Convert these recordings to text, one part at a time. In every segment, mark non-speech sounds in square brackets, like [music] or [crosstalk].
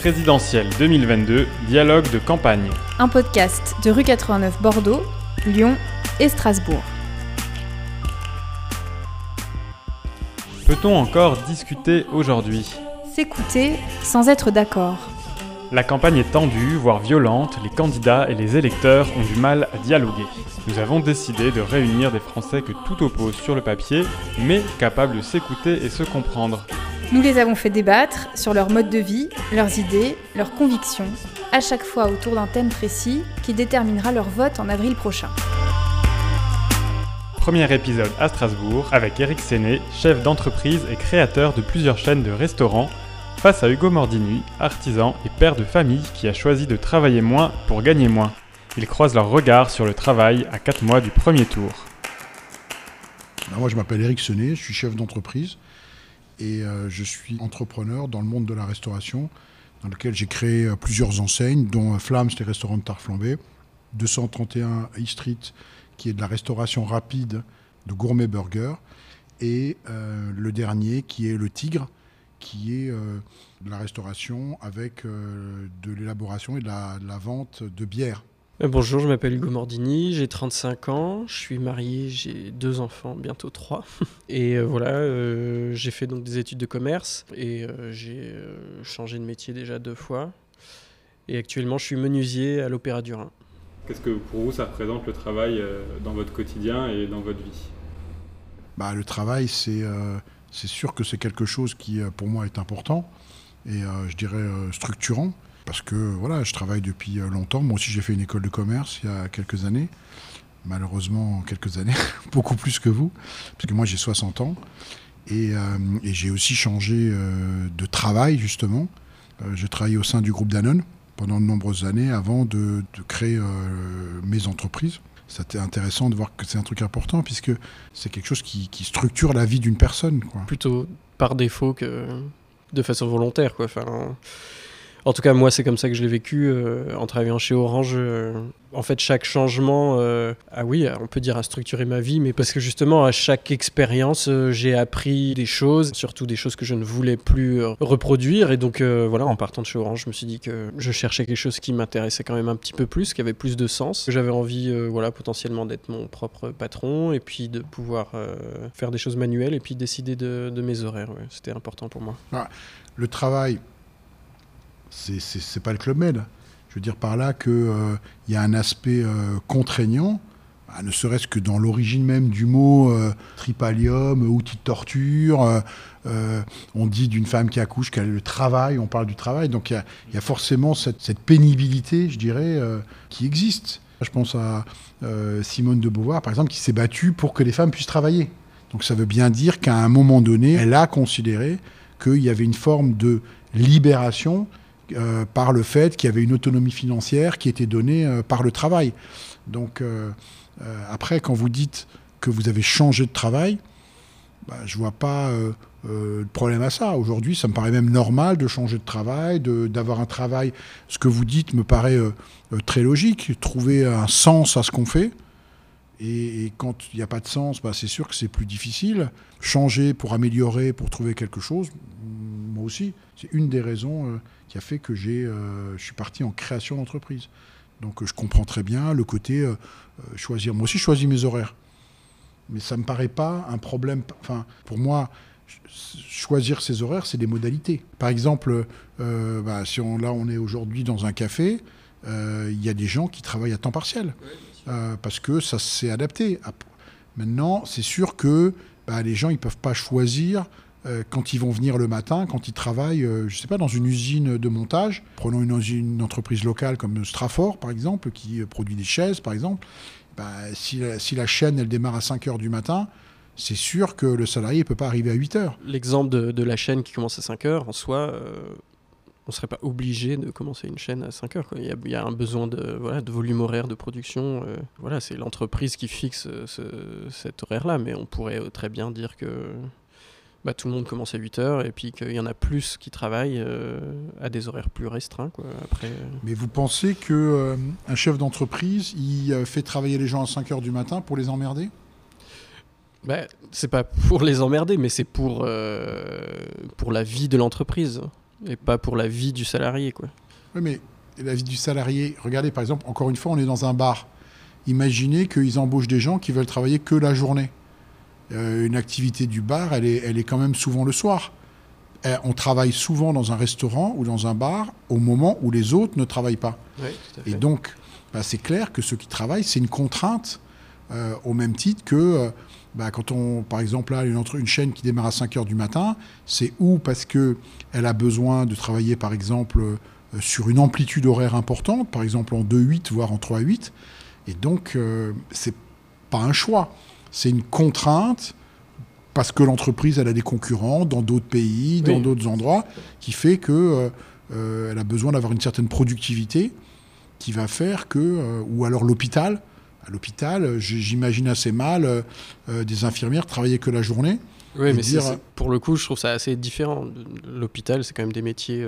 Présidentielle 2022, dialogue de campagne. Un podcast de rue 89 Bordeaux, Lyon et Strasbourg. Peut-on encore discuter aujourd'hui? S'écouter sans être d'accord. La campagne est tendue, voire violente, les candidats et les électeurs ont du mal à dialoguer. Nous avons décidé de réunir des Français que tout oppose sur le papier, mais capables de s'écouter et se comprendre. Nous les avons fait débattre sur leur mode de vie, leurs idées, leurs convictions, à chaque fois autour d'un thème précis qui déterminera leur vote en avril prochain. Premier épisode à Strasbourg avec Eric Séné, chef d'entreprise et créateur de plusieurs chaînes de restaurants, face à Hugo Mordini, artisan et père de famille qui a choisi de travailler moins pour gagner moins. Ils croisent leurs regards sur le travail à 4 mois du premier tour. moi je m'appelle Eric Senet, je suis chef d'entreprise et euh, je suis entrepreneur dans le monde de la restauration dans lequel j'ai créé euh, plusieurs enseignes dont euh, Flams, les restaurants de tarte flambée, 231 E Street qui est de la restauration rapide de gourmet burger et le dernier qui est le Tigre qui est de la restauration avec de l'élaboration et de la, vente de bière. Euh, bonjour, je m'appelle Hugo Mordini, j'ai 35 ans, je suis marié, j'ai deux enfants, bientôt trois. [laughs] Et voilà, j'ai fait donc des études de commerce et j'ai changé de métier déjà deux fois. Et actuellement, je suis menuisier à l'Opéra du Rhin. Qu'est-ce que pour vous ça représente le travail dans votre quotidien et dans votre vie? Bah, Le travail, c'est sûr que c'est quelque chose qui, euh, pour moi, est important et euh, je dirais euh, structurant. Parce que voilà, je travaille depuis longtemps. Moi aussi, j'ai fait une école de commerce il y a quelques années. Malheureusement, quelques années, [laughs] beaucoup plus que vous. Parce que moi, j'ai 60 ans. Et, j'ai aussi changé de travail, justement. j'ai travaillé au sein du groupe Danone pendant de nombreuses années avant de, créer mes entreprises c'était intéressant de voir que c'est un truc important puisque c'est quelque chose qui, structure la vie d'une personne. Plutôt par défaut que de façon volontaire. Quoi. En tout cas, moi, c'est comme ça que je l'ai vécu euh, en travaillant chez Orange. Euh, en fait, chaque changement, euh, ah oui, on peut dire a structuré ma vie, mais parce que justement, à chaque expérience, j'ai appris des choses, surtout des choses que je ne voulais plus reproduire. Et donc, voilà, en partant de chez Orange, je me suis dit que je cherchais quelque chose qui m'intéressait quand même un petit peu plus, qui avait plus de sens. J'avais envie, voilà, potentiellement d'être mon propre patron et puis de pouvoir faire des choses manuelles et puis décider de, mes horaires. C'était important pour moi. Le travail c'est pas le Club Med. Je veux dire par là qu'il euh, y a un aspect euh, contraignant, bah, ne serait-ce que dans l'origine même du mot euh, tripalium, outil de torture. on dit d'une femme qui accouche qu'elle le travail, on parle du travail. Donc il y, a forcément cette, pénibilité, je dirais, qui existe. Je pense à Simone de Beauvoir, par exemple, qui s'est battue pour que les femmes puissent travailler. Donc ça veut bien dire qu'à un moment donné, elle a considéré qu'il y avait une forme de libération euh, par le fait qu'il y avait une autonomie financière qui était donnée euh, par le travail. Donc euh, après, quand vous dites que vous avez changé de travail, bah, je ne vois pas de problème à ça. Aujourd'hui, ça me paraît même normal de changer de travail, d'avoir un travail. Ce que vous dites me paraît très logique. Trouver un sens à ce qu'on fait. Et, quand il n'y a pas de sens, bah, c'est sûr que c'est plus difficile. Changer pour améliorer, pour trouver quelque chose, moi aussi, c'est une des raisons qui a fait que j'ai, euh, je suis parti en création d'entreprise. Donc je comprends très bien le côté euh, euh, choisir. Moi aussi, je choisis mes horaires. Mais ça ne me paraît pas un problème. Enfin, pour moi, choisir ses horaires, c'est des modalités. Par exemple, bah, si on, là, on est aujourd'hui dans un café, il y a des gens qui travaillent à temps partiel. parce que ça s'est adapté. Maintenant, c'est sûr que bah, les gens, ils ne peuvent pas choisir euh, quand ils vont venir le matin, quand ils travaillent, euh, je ne sais pas, dans une usine de montage. Prenons une, entreprise locale comme Strafort, par exemple, qui euh, produit des chaises, par exemple. Bah, si, la, chaîne, elle démarre à 5 heures du matin, c'est sûr que le salarié ne peut pas arriver à 8 heures. L'exemple de, la chaîne qui commence à 5 heures, en soi, on ne serait pas obligé de commencer une chaîne à 5 heures. Il, y a, un besoin de, voilà, de volume horaire de production. voilà, c'est l'entreprise qui fixe cet horaire-là, mais on pourrait très bien dire que bah, tout le monde commence à 8 heures et puis qu'il y en a plus qui travaillent euh, à des horaires plus restreints. Quoi, après, euh. Mais vous pensez qu'un euh, un chef d'entreprise, il fait travailler les gens à 5 heures du matin pour les emmerder? Bah, C'est pas pour les emmerder, mais c'est pour, pour la vie de l'entreprise. et pas pour la vie du salarié. Quoi. Oui, mais la vie du salarié, regardez par exemple, encore une fois, on est dans un bar. Imaginez qu'ils embauchent des gens qui veulent travailler que la journée. Euh, une activité du bar, elle est, elle est quand même souvent le soir. Eh, on travaille souvent dans un restaurant ou dans un bar au moment où les autres ne travaillent pas. Oui, tout à fait. Et donc, bah, c'est clair que ceux qui travaillent, c'est une contrainte euh, au même titre que euh, bah, quand on, par exemple, là, une, entre- une chaîne qui démarre à 5 heures du matin, c'est ou parce qu'elle a besoin de travailler, par exemple, euh, sur une amplitude horaire importante, par exemple en 2-8, voire en 3-8. Et donc, euh, c'est pas un choix, c'est une contrainte parce que l'entreprise, elle a des concurrents dans d'autres pays, dans Oui. d'autres endroits, qui fait que euh, euh, elle a besoin d'avoir une certaine productivité qui va faire que, euh, ou alors l'hôpital. À l'hôpital, j'imagine assez mal euh, des infirmières travailler que la journée. Oui, mais dire- pour le coup, je trouve ça assez différent. L'hôpital, c'est quand même des métiers,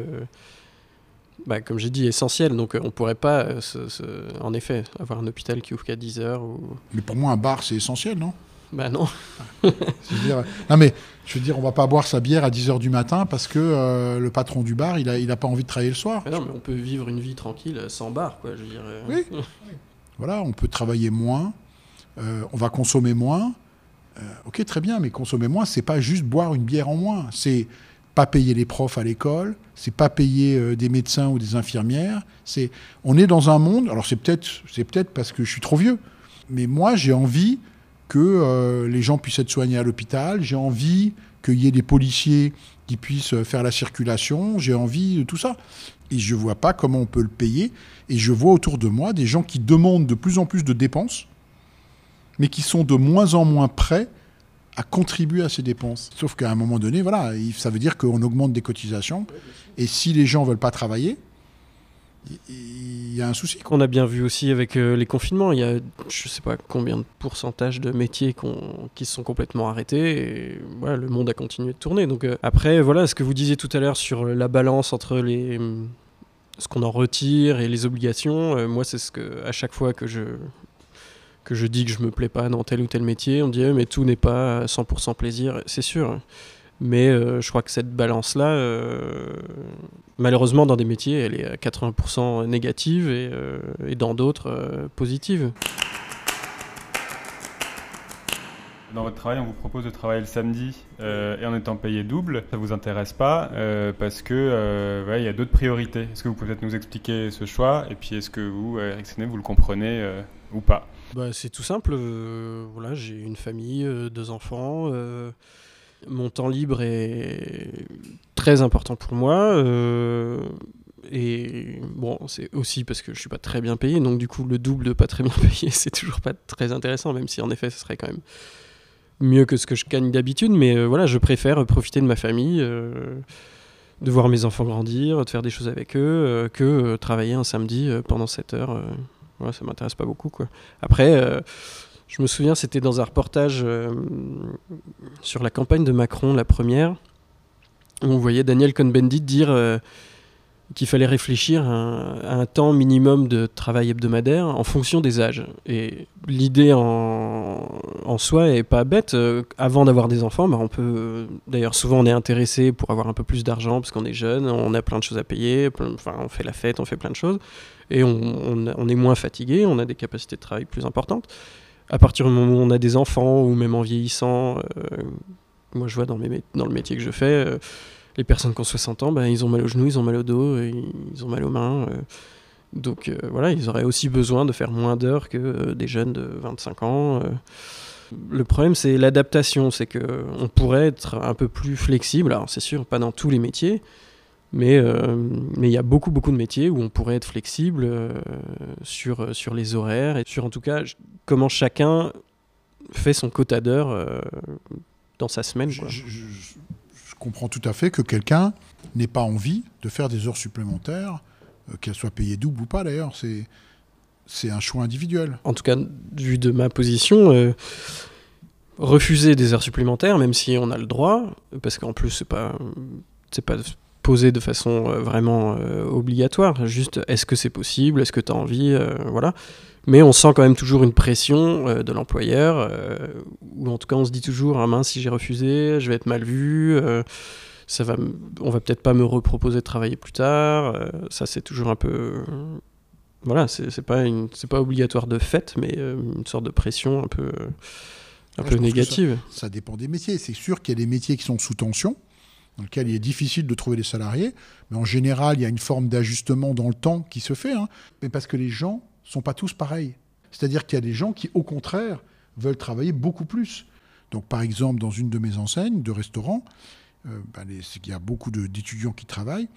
bah, comme j'ai dit, essentiels. Donc, euh, on pourrait pas, euh, se- se- en effet, avoir un hôpital qui ouvre qu'à 10 heures. Ou... Mais pour moi, un bar, c'est essentiel, non? Bah non. [laughs] C'est-à-dire- Non, mais je veux dire, on va pas boire sa bière à 10h du matin parce que euh, le patron du bar, il a, il a pas envie de travailler le soir. Bah non, mais on peut vivre une vie tranquille sans bar, quoi. Je veux dire. euh. Oui. [laughs] Voilà, on peut travailler moins, on va consommer moins. Ok, très bien, mais consommer moins, c'est pas juste boire une bière en moins. C'est pas payer les profs à l'école, c'est pas payer euh, des médecins ou des infirmières. C'est, on est dans un monde. Alors c'est peut-être, c'est peut-être parce que je suis trop vieux, mais moi j'ai envie que euh, les gens puissent être soignés à l'hôpital. J'ai envie qu'il y ait des policiers qui puissent euh, faire la circulation. J'ai envie de tout ça. Et je vois pas comment on peut le payer. Et je vois autour de moi des gens qui demandent de plus en plus de dépenses, mais qui sont de moins en moins prêts à contribuer à ces dépenses. Sauf qu'à un moment donné, voilà, il- ça veut dire qu'on augmente des cotisations. Et si les gens veulent pas travailler, il- y a un souci. quoi. On a bien vu aussi avec euh, les confinements, il y a je sais pas combien de pourcentage de métiers qui se sont complètement arrêtés et le monde a continué de tourner. Donc euh, après, voilà, ce que vous disiez tout à l'heure sur la balance entre les ce qu'on en retire et les obligations, euh, moi c'est ce que à chaque fois que je que je dis que je me plais pas dans tel ou tel métier, on me dit Eh, mais tout n'est pas à 100% plaisir, c'est sûr. Mais euh, je crois que cette balance-là, euh, malheureusement, dans des métiers, elle est à 80% négative et, euh, et dans d'autres, positive. Dans votre travail, on vous propose de travailler le samedi et en étant payé double. Ça vous intéresse pas parce que il y a d'autres priorités. Est-ce que vous pouvez nous expliquer ce choix? Et puis est-ce que vous, Eric Séné, vous le comprenez ou pas? Bah, c'est tout simple. euh, voilà, j'ai une famille, euh, deux enfants. euh, mon temps libre est très important pour moi. et bon, c'est aussi parce que je suis pas très bien payé. Donc du coup, le double de pas très bien [laughs] payé, c'est toujours pas très intéressant, même si en effet, ce serait quand même mieux que ce que je gagne d'habitude. Mais voilà, je préfère profiter de ma famille. de voir mes enfants grandir, de faire des choses avec eux, que travailler un samedi pendant 7 heures. Voilà, ça m'intéresse pas beaucoup. Quoi. Après, euh, je me souviens, c'était dans un reportage euh, sur la campagne de Macron, la première, où on voyait Daniel Cohn-Bendit dire euh, qu'il fallait réfléchir à un, temps minimum de travail hebdomadaire en fonction des âges. Et l'idée en, en soi est pas bête. Euh, avant d'avoir des enfants, bah, on peut. D'ailleurs, souvent, on est intéressé pour avoir un peu plus d'argent parce qu'on est jeune, on a plein de choses à payer, on fait la fête, on fait plein de choses et on, on- est moins fatigué, on a des capacités de travail plus importantes. À partir du moment où on a des enfants ou même en vieillissant, euh, moi je vois dans le métier que je fais, euh, les personnes qui ont 60 ans, ben, ils ont mal aux genoux, ils ont mal au dos, ils ont mal aux mains. euh. donc euh, voilà, ils auraient aussi besoin de faire moins d'heures que euh, des jeunes de 25 ans. Le problème, c'est l'adaptation, c'est que on pourrait être un peu plus flexible. Alors c'est sûr, pas dans tous les métiers, mais il y a beaucoup beaucoup de métiers où on pourrait être flexible sur sur les horaires et sur en tout cas comment chacun fait son quota d'heures dans sa semaine. Comprends tout à fait que quelqu'un n'ait pas envie de faire des heures supplémentaires, euh, qu'elles soient payées double ou pas d'ailleurs. C'est, c'est un choix individuel. en tout cas, vu de ma position, euh, refuser des heures supplémentaires, même si on a le droit, parce qu'en plus, c'est pas, c'est pas posé de façon euh, vraiment euh, obligatoire. Juste, est-ce que c'est possible? Est-ce que tu as envie? Euh, Voilà. Mais on sent quand même toujours une pression de l'employeur, ou en tout cas, on se dit toujours, ah mince, si j'ai refusé, je vais être mal vu. ça va, on va peut-être pas me reproposer de travailler plus tard. ça, c'est toujours un peu voilà, c'est pas une, c'est pas obligatoire de fait, mais une sorte de pression un peu, un peu négative. Ça, ça, dépend des métiers. C'est sûr qu'il y a des métiers qui sont sous tension dans lequel il est difficile de trouver des salariés. Mais en général, il y a une forme d'ajustement dans le temps qui se fait. Hein. mais parce que les gens sont pas tous pareils. C'est-à-dire qu'il y a des gens qui, au contraire, veulent travailler beaucoup plus. Donc, par exemple, dans une de mes enseignes de restaurant, euh, ben, il y a beaucoup d'étudiants qui travaillent.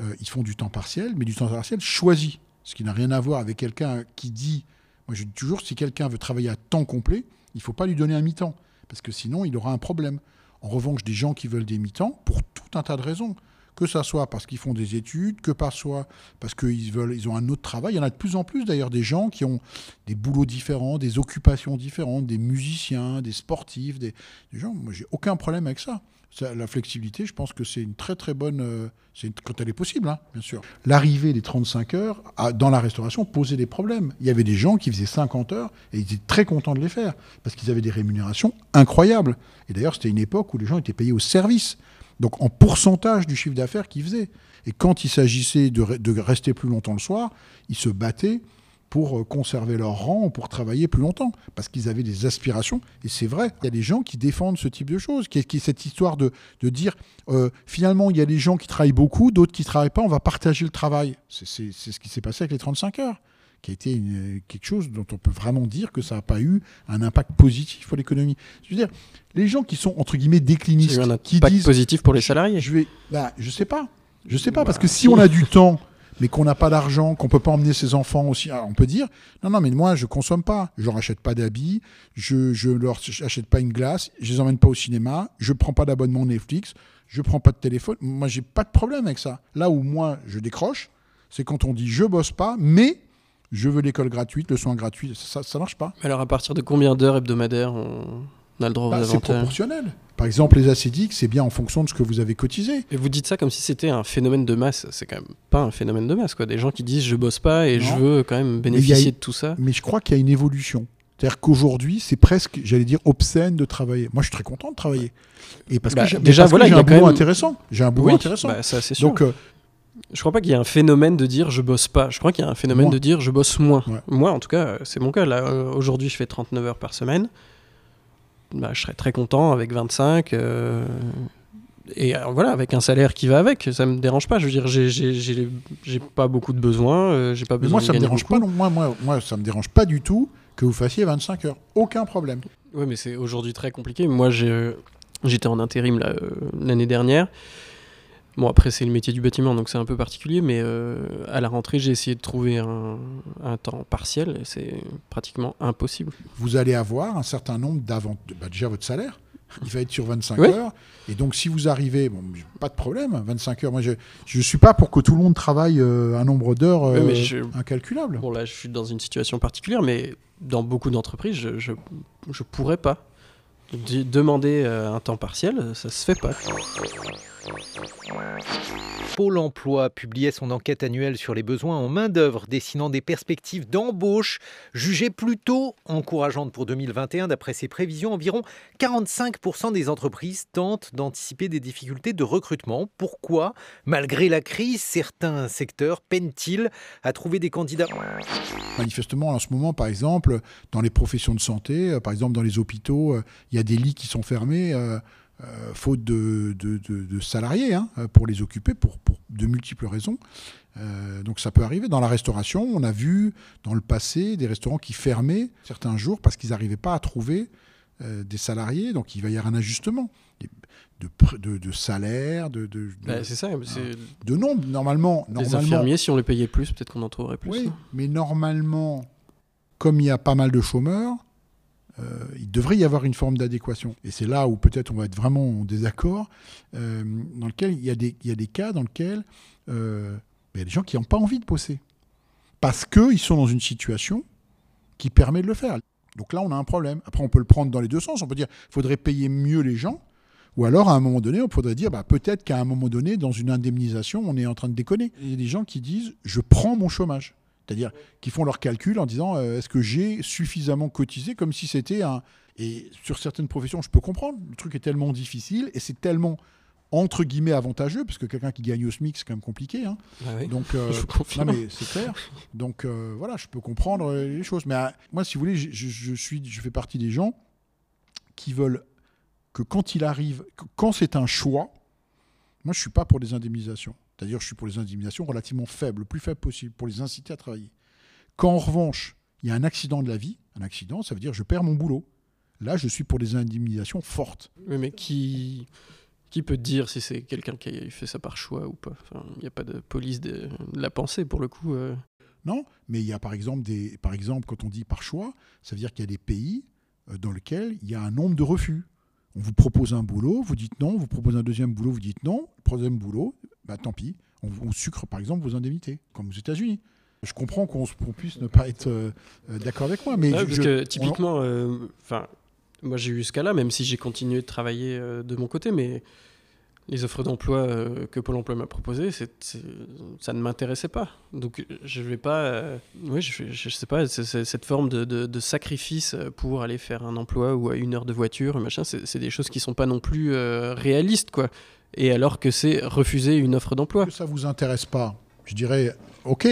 Euh, ils font du temps partiel, mais du temps partiel choisi. Ce qui n'a rien à voir avec quelqu'un qui dit. Moi, je dis toujours, si quelqu'un veut travailler à temps complet, il ne faut pas lui donner un mi-temps. Parce que sinon, il aura un problème. En revanche, des gens qui veulent des mi-temps, pour tout un tas de raisons, que ça soit parce qu'ils font des études, que par soit parce qu'ils veulent, ils ont un autre travail. Il y en a de plus en plus d'ailleurs des gens qui ont des boulots différents, des occupations différentes, des musiciens, des sportifs, des, gens. Moi, j'ai aucun problème avec ça la flexibilité, je pense que c'est une très très bonne, euh, quand elle est possible, hein, bien sûr. L'arrivée des 35 heures dans la restauration posait des problèmes. Il y avait des gens qui faisaient 50 heures et ils étaient très contents de les faire parce qu'ils avaient des rémunérations incroyables. Et d'ailleurs, c'était une époque où les gens étaient payés au service, donc en pourcentage du chiffre d'affaires qu'ils faisaient. Et quand il s'agissait de rester plus longtemps le soir, ils se battaient pour euh, conserver leur rang, pour travailler plus longtemps, parce qu'ils avaient des aspirations. Et c'est vrai, il y a des gens qui défendent ce type de choses, qui cette histoire de, de dire, euh, finalement, il y a des gens qui travaillent beaucoup, d'autres qui ne travaillent pas, on va partager le travail. C'est ce qui s'est passé avec les 35 heures, qui a été quelque chose dont on peut vraiment dire que ça n'a pas eu un impact positif pour l'économie. Je veux dire, les gens qui sont, entre guillemets, déclinistes, un qui disent... positif pour les salariés Je vais... Bah, je sais pas. Je sais pas, parce que si on a du temps mais qu'on n'a pas d'argent, qu'on peut pas emmener ses enfants aussi, on peut dire non, non, mais moi je consomme pas, je leur achète pas d'habits, je, je leur achète pas une glace, je les emmène pas au cinéma, je prends pas d'abonnement Netflix, je prends pas de téléphone. Moi j'ai pas de problème avec ça. Là où moi je décroche, c'est quand on dit je bosse pas, mais je veux l'école gratuite, le soin gratuit, ça, ça marche pas. Alors à partir de combien d'heures hebdomadaires on a le droit bah, C'est proportionnel. Par exemple, les acédiques, c'est bien en fonction de ce que vous avez cotisé. Et vous dites ça comme si c'était un phénomène de masse. C'est quand même pas un phénomène de masse, quoi. Des gens qui disent je bosse pas et je veux quand même bénéficier de tout ça. Mais je crois qu'il y a une évolution. C'est-à-dire qu'aujourd'hui, c'est presque, j'allais dire, obscène de travailler. Moi, je suis très content de travailler. Et parce que bah, déjà, voilà, j'ai un boulot intéressant. J'ai un boulot intéressant. Bah, ça, c'est sûr. Donc, euh, je crois pas qu'il y ait un phénomène de dire je bosse pas. Je crois qu'il y a un phénomène de dire je bosse moins. Moi, en tout cas, c'est mon cas. Là, euh, aujourd'hui, je fais 39 heures par semaine bah, je serais très content avec 25. Euh, et euh, voilà, avec un salaire qui va avec, ça me dérange pas. Je veux dire, j'ai pas beaucoup de besoins, euh, j'ai pas besoin. moi, ça me dérange pas. Non, moi, moi, moi, ça me dérange pas du tout que vous fassiez 25 heures. Aucun problème. Oui, mais c'est aujourd'hui très compliqué. Moi, j'étais en intérim l'année dernière. Bon, après, c'est le métier du bâtiment, donc c'est un peu particulier, mais euh, à la rentrée, j'ai essayé de trouver un, temps partiel, et c'est pratiquement impossible. Vous allez avoir un certain nombre d'avant... Bah, déjà, votre salaire, [laughs] il va être sur 25 heures. Et donc, si vous arrivez, bon, pas de problème, 25 heures. Moi, je ne suis pas pour que tout le monde travaille euh, un nombre d'heures euh, incalculable. Bon, là, je suis dans une situation particulière, mais dans beaucoup d'entreprises, je ne pourrais pas. Demander un temps partiel, ça se fait pas. Pôle emploi publiait son enquête annuelle sur les besoins en main-d'œuvre, dessinant des perspectives d'embauche jugées plutôt encourageantes pour 2021. D'après ses prévisions, environ 45% des entreprises tentent d'anticiper des difficultés de recrutement. Pourquoi? Malgré la crise, certains secteurs peinent-ils à trouver des candidats? Manifestement, en ce moment, par exemple, dans les professions de santé, euh, par exemple dans les hôpitaux, euh, il y a des lits qui sont fermés. Euh, euh, faute de, salariés hein, pour les occuper pour, de multiples raisons. Euh, donc ça peut arriver. Dans la restauration, on a vu dans le passé des restaurants qui fermaient certains jours parce qu'ils n'arrivaient pas à trouver euh, des salariés. Donc il va y avoir un ajustement de, de, salaire, de... de, bah, c'est ça. De nombre, normalement. Les infirmiers, si on les payait plus, peut-être qu'on en trouverait plus. Oui, mais normalement, comme il y a pas mal de chômeurs, euh, il devrait y avoir une forme d'adéquation. Et c'est là où peut-être on va être vraiment en désaccord, euh, dans lequel il y, a des, cas dans lesquels euh, il y a des gens qui n'ont pas envie de bosser. Parce qu'ils sont dans une situation qui permet de le faire. Donc là, on a un problème. Après, on peut le prendre dans les deux sens. On peut dire qu'il faudrait payer mieux les gens. Ou alors, à un moment donné, on pourrait dire bah, peut-être qu'à un moment donné, dans une indemnisation, on est en train de déconner. Il y a des gens qui disent je prends mon chômage. C'est-à-dire qu'ils font leur calcul en disant euh, est-ce que j'ai suffisamment cotisé comme si c'était un. Et sur certaines professions, je peux comprendre, le truc est tellement difficile et c'est tellement entre guillemets avantageux, parce que quelqu'un qui gagne au SMIC, c'est quand même compliqué. hein. Ah oui. Donc, [laughs] euh, non, mais c'est clair. Donc euh, voilà, je peux comprendre les choses. Mais euh, moi, si vous voulez, je, suis, je fais partie des gens qui veulent que quand il arrive, quand c'est un choix, moi, je suis pas pour des indemnisations. C'est-à-dire, je suis pour les indemnisations relativement faibles, le plus faible possible, pour les inciter à travailler. Quand en revanche, il y a un accident de la vie, un accident, ça veut dire je perds mon boulot. Là, je suis pour des indemnisations fortes. Oui, mais qui, qui peut dire si c'est quelqu'un qui a fait ça par choix ou pas? Enfin, Il n'y a pas de police de, de la pensée pour le coup. euh. Non, mais il y a par exemple, des, par exemple, quand on dit par choix, ça veut dire qu'il y a des pays euh, dans lesquels il y a un nombre de refus. On vous propose un boulot, vous dites non, on vous propose un deuxième boulot, vous dites non, le troisième boulot, bah tant pis, on, on sucre par exemple vos indemnités, comme aux États-Unis. Je comprends qu'on se- qu'on puisse ne pas être euh, euh, d'accord avec moi, mais je- parce que typiquement, euh, moi j'ai eu ce cas-là, même si j'ai continué de travailler euh, de mon côté, mais les offres d'emploi euh, que Pôle Emploi m'a proposées, c'est- c'est- ça ne m'intéressait pas. Donc je vais pas, euh, oui, je, je sais pas, c'est- cette forme de, de- de sacrifice pour aller faire un emploi ou à une heure de voiture, machin, c'est c'est des choses qui sont pas non plus euh, réalistes, quoi. Et alors que c'est refuser une offre d'emploi. que ça vous intéresse pas, je dirais ok,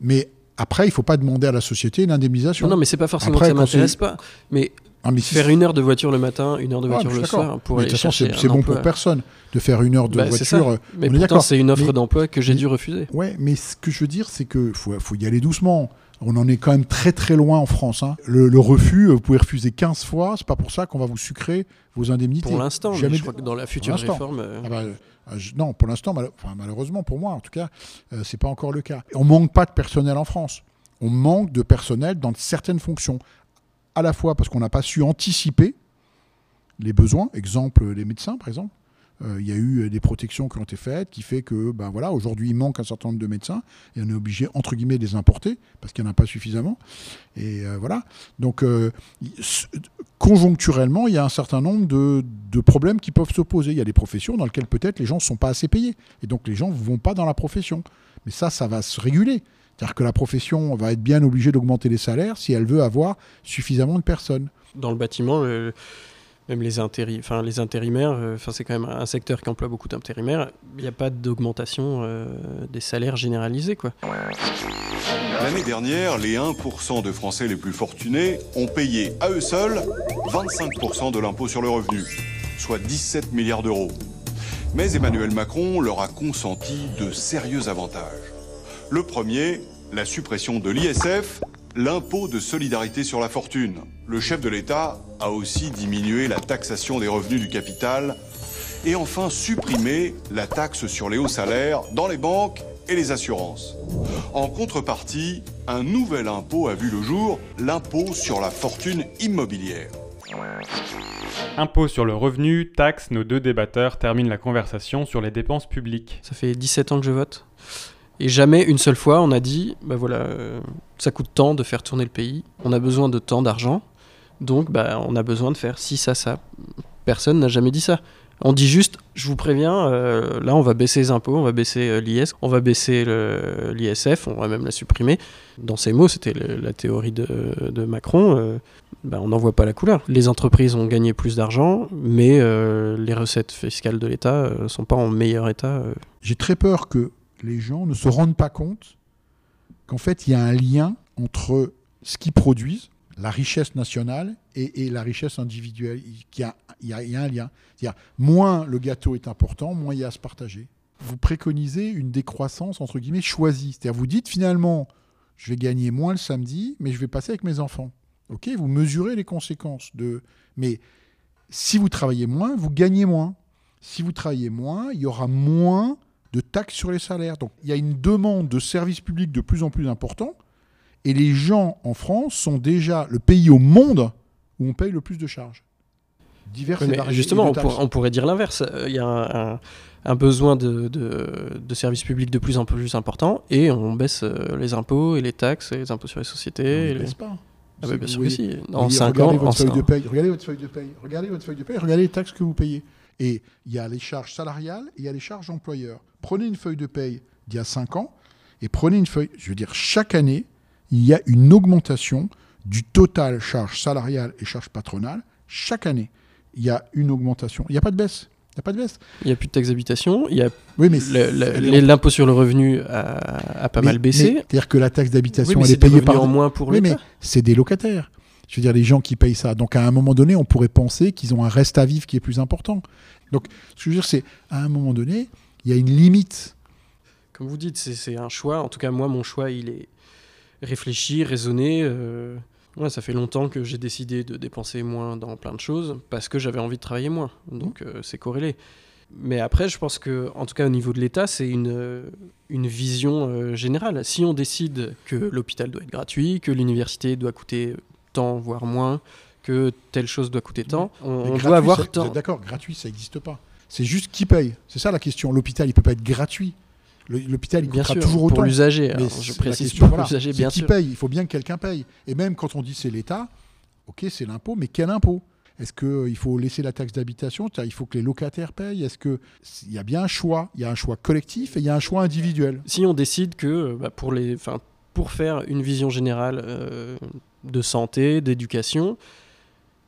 mais après il faut pas demander à la société une indemnisation. Non, non, mais c'est pas forcément Après, que ça m'intéresse pas, mais Ah, mais si- faire une heure de voiture le matin, une heure de Ah, voiture le soir pour Mais aller de toute façon, c'est bon pour personne de faire une heure de Bah, voiture. euh, Mais pourtant, c'est une offre d'emploi que j'ai dû refuser. Ouais, mais ce que je veux dire, c'est que faut, faut y aller doucement. On en est quand même très très loin en France. hein. Le, le refus, vous pouvez refuser 15 fois, c'est pas pour ça qu'on va vous sucrer vos indemnités. Pour l'instant, Jamais je crois que dans la future réforme. euh, Ah bah, euh, je- non, pour l'instant, mal- enfin, malheureusement pour moi en tout cas, euh, c'est pas encore le cas. On manque pas de personnel en France. On manque de personnel dans certaines fonctions, à la fois parce qu'on n'a pas su anticiper les besoins. Exemple, les médecins, par exemple. Euh, Il y a eu des protections qui ont été faites, qui fait que, ben voilà, aujourd'hui, il manque un certain nombre de médecins et on est obligé, entre guillemets, de les importer parce qu'il n'y en a pas suffisamment. Et euh, voilà. Donc, euh, conjoncturellement, il y a un certain nombre de, de problèmes qui peuvent se. Il y a des professions dans lesquelles peut-être les gens ne sont pas assez payés. Et donc, les gens ne vont pas dans la profession. Mais ça, ça va se réguler. C'est-à-dire que la profession va être bien obligée d'augmenter les salaires si elle veut avoir suffisamment de personnes. dans le bâtiment, le- même les, intéri- enfin, les intérimaires, euh, enfin, c'est quand même un secteur qui emploie beaucoup d'intérimaires. Il n'y a pas d'augmentation euh, des salaires généralisés. Quoi. L'année dernière, les 1% de Français les plus fortunés ont payé à eux seuls 25% de l'impôt sur le revenu, soit 17 milliards d'euros. Mais Emmanuel Macron leur a consenti de sérieux avantages. Le premier, la suppression de l'ISF, l'impôt de solidarité sur la fortune. Le chef de l'État a aussi diminué la taxation des revenus du capital et enfin supprimé la taxe sur les hauts salaires dans les banques et les assurances. En contrepartie, un nouvel impôt a vu le jour, l'impôt sur la fortune immobilière. Impôt sur le revenu, taxe, nos deux débatteurs terminent la conversation sur les dépenses publiques. Ça fait 17 ans que je vote. Et jamais une seule fois on a dit, bah voilà, euh, ça coûte tant de faire tourner le pays, on a besoin de tant d'argent, donc bah, on a besoin de faire ci, ça, ça. Personne n'a jamais dit ça. On dit juste, je vous préviens, euh, là on va baisser les impôts, on va baisser euh, l'IS, on va baisser l'ISF, on va même la supprimer. Dans ces mots, c'était la théorie de, Macron, euh, bah, on n'en voit pas la couleur. Les entreprises ont gagné plus d'argent, mais les recettes fiscales de l'État ne sont pas en meilleur état. J'ai très peur que les gens ne se rendent pas compte qu'en fait, il y a un lien entre ce qu'ils produisent, la richesse nationale, et, la richesse individuelle. Il y a, il y il y a un lien. Moins le gâteau est important, moins il y a à se partager. Vous préconisez une décroissance, entre guillemets, choisie. C'est-à-dire, vous dites finalement, je vais gagner moins le samedi, mais je vais passer avec mes enfants. Ok, vous mesurez les conséquences de. Mais si vous travaillez moins, vous gagnez moins. Si vous travaillez moins, il y aura moins de taxes sur les salaires. Donc il y a une demande de services publics de plus en plus important. Et les gens en France sont déjà le pays au monde où on paye le plus de charges. Divers Oui, mais justement, on, pour- on pourrait dire l'inverse. Euh, Il y a un, un- un besoin de, de- de services publics de plus en plus important et on baisse euh, les impôts et les taxes et les impôts sur les On sociétés. ne et les- baisse pas. Ah bah, bien sûr que si. En 5 ans, regardez en votre feuille de paye. Regardez votre feuille de paye. Regardez votre feuille de paye. Regardez les taxes que vous payez. Et il y a les charges salariales et il y a les charges employeurs. Prenez une feuille de paye d'il y a 5 ans et prenez une feuille. Je veux dire, chaque année, il y a une augmentation du total charges salariales et charges patronales. Chaque année, il y a une augmentation. Il n'y a pas de baisse. Il n'y a pas de baisse. Il n'y a plus de taxe d'habitation. Il y a Oui, mais l'impôt sur le revenu a, a pas mais- mal baissé. C'est-à-dire que la taxe d'habitation, elle est payée par. en moins pour Oui, mais c'est des locataires. Je veux dire, les gens qui payent ça. Donc, à un moment donné, on pourrait penser qu'ils ont un reste à vivre qui est plus important. Donc, ce que je veux dire, c'est, à un moment donné, il y a une limite. Comme vous dites, c'est- un choix. En tout cas, moi, mon choix, il est réfléchi, raisonné. euh, ouais, ça fait longtemps que j'ai décidé de dépenser moins dans plein de choses parce que j'avais envie de travailler moins. Donc, euh, c'est corrélé. Mais après, je pense que, en tout cas, au niveau de l'État, c'est une, une vision euh, générale. Si on décide que l'hôpital doit être gratuit, que l'université doit coûter tant, voire moins, que telle chose doit coûter tant, on, on gratuit, doit avoir tant. D'accord, gratuit, ça n'existe pas. C'est juste qui paye. C'est ça la question. L'hôpital, il peut pas être gratuit. L'hôpital, il Bien coûtera sûr, toujours pour autant. l'usager. Mais alors, c'est Je précise question, pour l'usager, bien qui sûr. paye. Il faut bien que quelqu'un paye. Et même quand on dit c'est l'État, ok, c'est l'impôt, mais quel impôt? Est-ce qu'il faut laisser la taxe d'habitation? Il faut que les locataires payent? Est-ce que il y a bien un choix? Il y a un choix collectif et il y a un choix individuel. Si on décide que euh, bah, pour, les, pour faire une vision générale euh, de santé, d'éducation,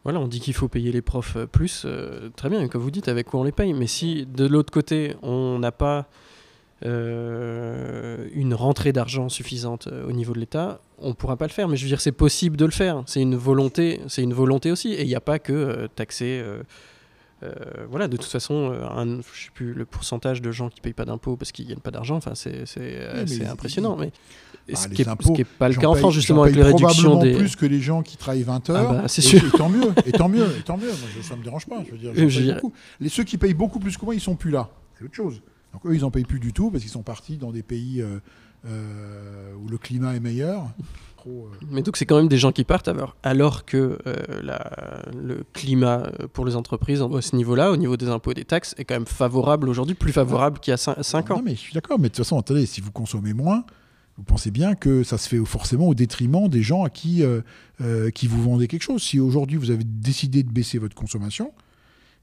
voilà, on dit qu'il faut payer les profs euh, plus, euh, très bien, comme vous dites, avec quoi on les paye. Mais si de l'autre côté, on n'a pas euh, une rentrée d'argent suffisante au niveau de l'État, on ne pourra pas le faire. Mais je veux dire, c'est possible de le faire. C'est une volonté, c'est une volonté aussi. Et il n'y a pas que taxer. Euh, voilà, de toute façon, euh, un, je sais plus le pourcentage de gens qui payent pas d'impôts parce qu'ils gagnent pas d'argent. Enfin, c'est euh, impressionnant. Mais Ah, ce, les qui est, ce impôts, qui est pas le cas en France justement avec les réductions des. plus que les gens qui travaillent 20 Ah heures. bah, c'est sûr. et tant mieux, et tant mieux, et tant mieux. Moi, je- ça me dérange pas. Je veux dire, je dirais-. Les ceux qui payent beaucoup plus que moi, ils sont plus là. C'est autre chose. Donc eux, ils en payent plus du tout parce qu'ils sont partis dans des pays euh, euh, où le climat est meilleur. Trop, euh, Mais donc c'est quand même des gens qui partent alors, alors que euh, la- le climat euh, pour les entreprises à ce niveau-là, au niveau des impôts et des taxes, est quand même favorable aujourd'hui, plus favorable qu'il y a 5 ans. Non, mais je suis d'accord. Mais de toute façon, attendez, si vous consommez moins, vous pensez bien que ça se fait forcément au détriment des gens à qui, euh, euh, qui vous vendez quelque chose. Si aujourd'hui vous avez décidé de baisser votre consommation,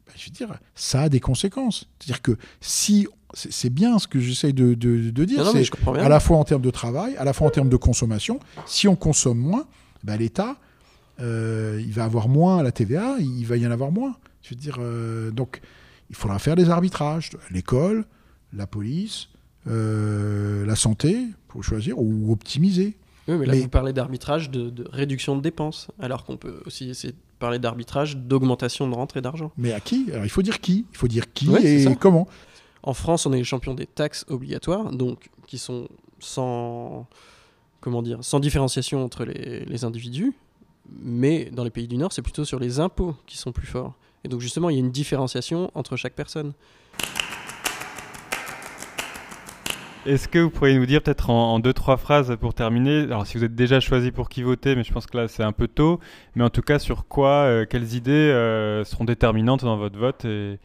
ben, je veux dire, ça a des conséquences. C'est-à-dire que si c'est bien ce que j'essaye de, de- de dire, c'est à la fois en termes de travail, à la fois en termes de consommation. Si on consomme moins, ben, l'État, euh, il va avoir moins à la TVA, il va y en avoir moins. Je veux dire, euh, donc il faudra faire des arbitrages. L'école, la police, euh, la santé, pour choisir, ou optimiser. Oui, mais là Mais- vous parlez d'arbitrage, de, de réduction de dépenses, alors qu'on peut aussi essayer de parler d'arbitrage, d'augmentation de rentrée d'argent. Mais à qui? Alors il faut dire qui? Il faut dire qui Ouais, et comment? En France, on est les champions des taxes obligatoires, donc qui sont sans comment dire, sans différenciation entre les, les individus. Mais dans les pays du Nord, c'est plutôt sur les impôts qui sont plus forts. Et donc justement, il y a une différenciation entre chaque personne. Est-ce que vous pourriez nous dire peut-être en, en deux trois phrases pour terminer, alors si vous êtes déjà choisi pour qui voter, mais je pense que là c'est un peu tôt, mais en tout cas sur quoi, euh, quelles idées euh, seront déterminantes dans votre vote et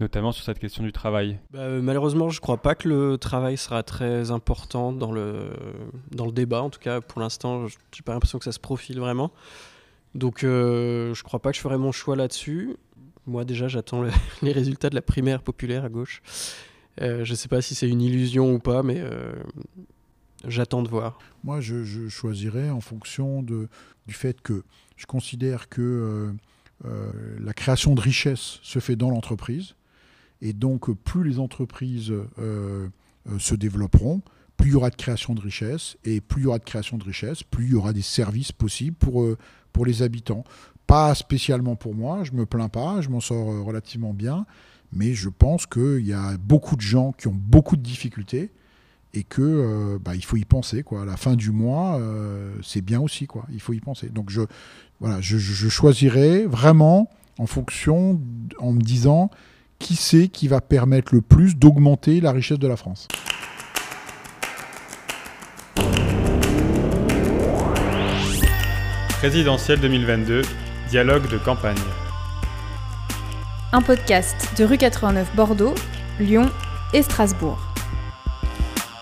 notamment sur cette question du travail? Bah, euh, malheureusement, je crois pas que le travail sera très important dans le, dans le débat. En tout cas, pour l'instant, je n'ai pas l'impression que ça se profile vraiment. Donc, je crois pas que je ferai mon choix là-dessus. Moi, déjà, j'attends le- [laughs] les résultats de la primaire populaire à gauche. Euh, je sais pas si c'est une illusion ou pas, mais euh, j'attends de voir. Moi, je, choisirais en fonction du fait que je considère que euh, la création de richesse se fait dans l'entreprise. Et donc, plus les entreprises se développeront, plus il y aura de création de richesse. Et plus il y aura de création de richesse, plus il y aura des services possibles pour, pour les habitants. Pas spécialement pour moi, je me plains pas, je m'en sors relativement bien. Mais je pense qu'il y a beaucoup de gens qui ont beaucoup de difficultés et que euh, bah, il faut y penser. À la fin du mois, euh, c'est bien aussi. Il faut y penser. Donc je voilà, je, choisirais vraiment en fonction, en me disant qui c'est qui va permettre le plus d'augmenter la richesse de la France? Présidentielle 2022, dialogue de campagne. Un podcast de rue 89 Bordeaux, Lyon et Strasbourg.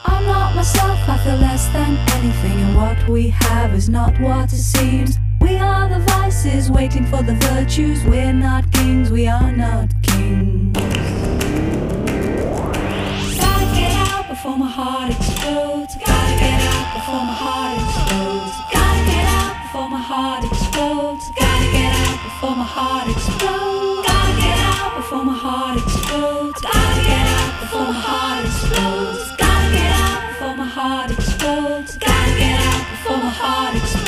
I'm not myself, I feel less than anything, and what we have is not what it seems. We are the vices waiting for the virtues. We're not kings, we are not kings. Gotta get out before my heart explodes. Gotta get out before my heart explodes. Gotta get out before my heart explodes. Gotta get out before my heart explodes. Before my heart explodes. Gotta get out before my heart explodes. Gotta get out before my heart explodes. Gotta get out before my heart explodes.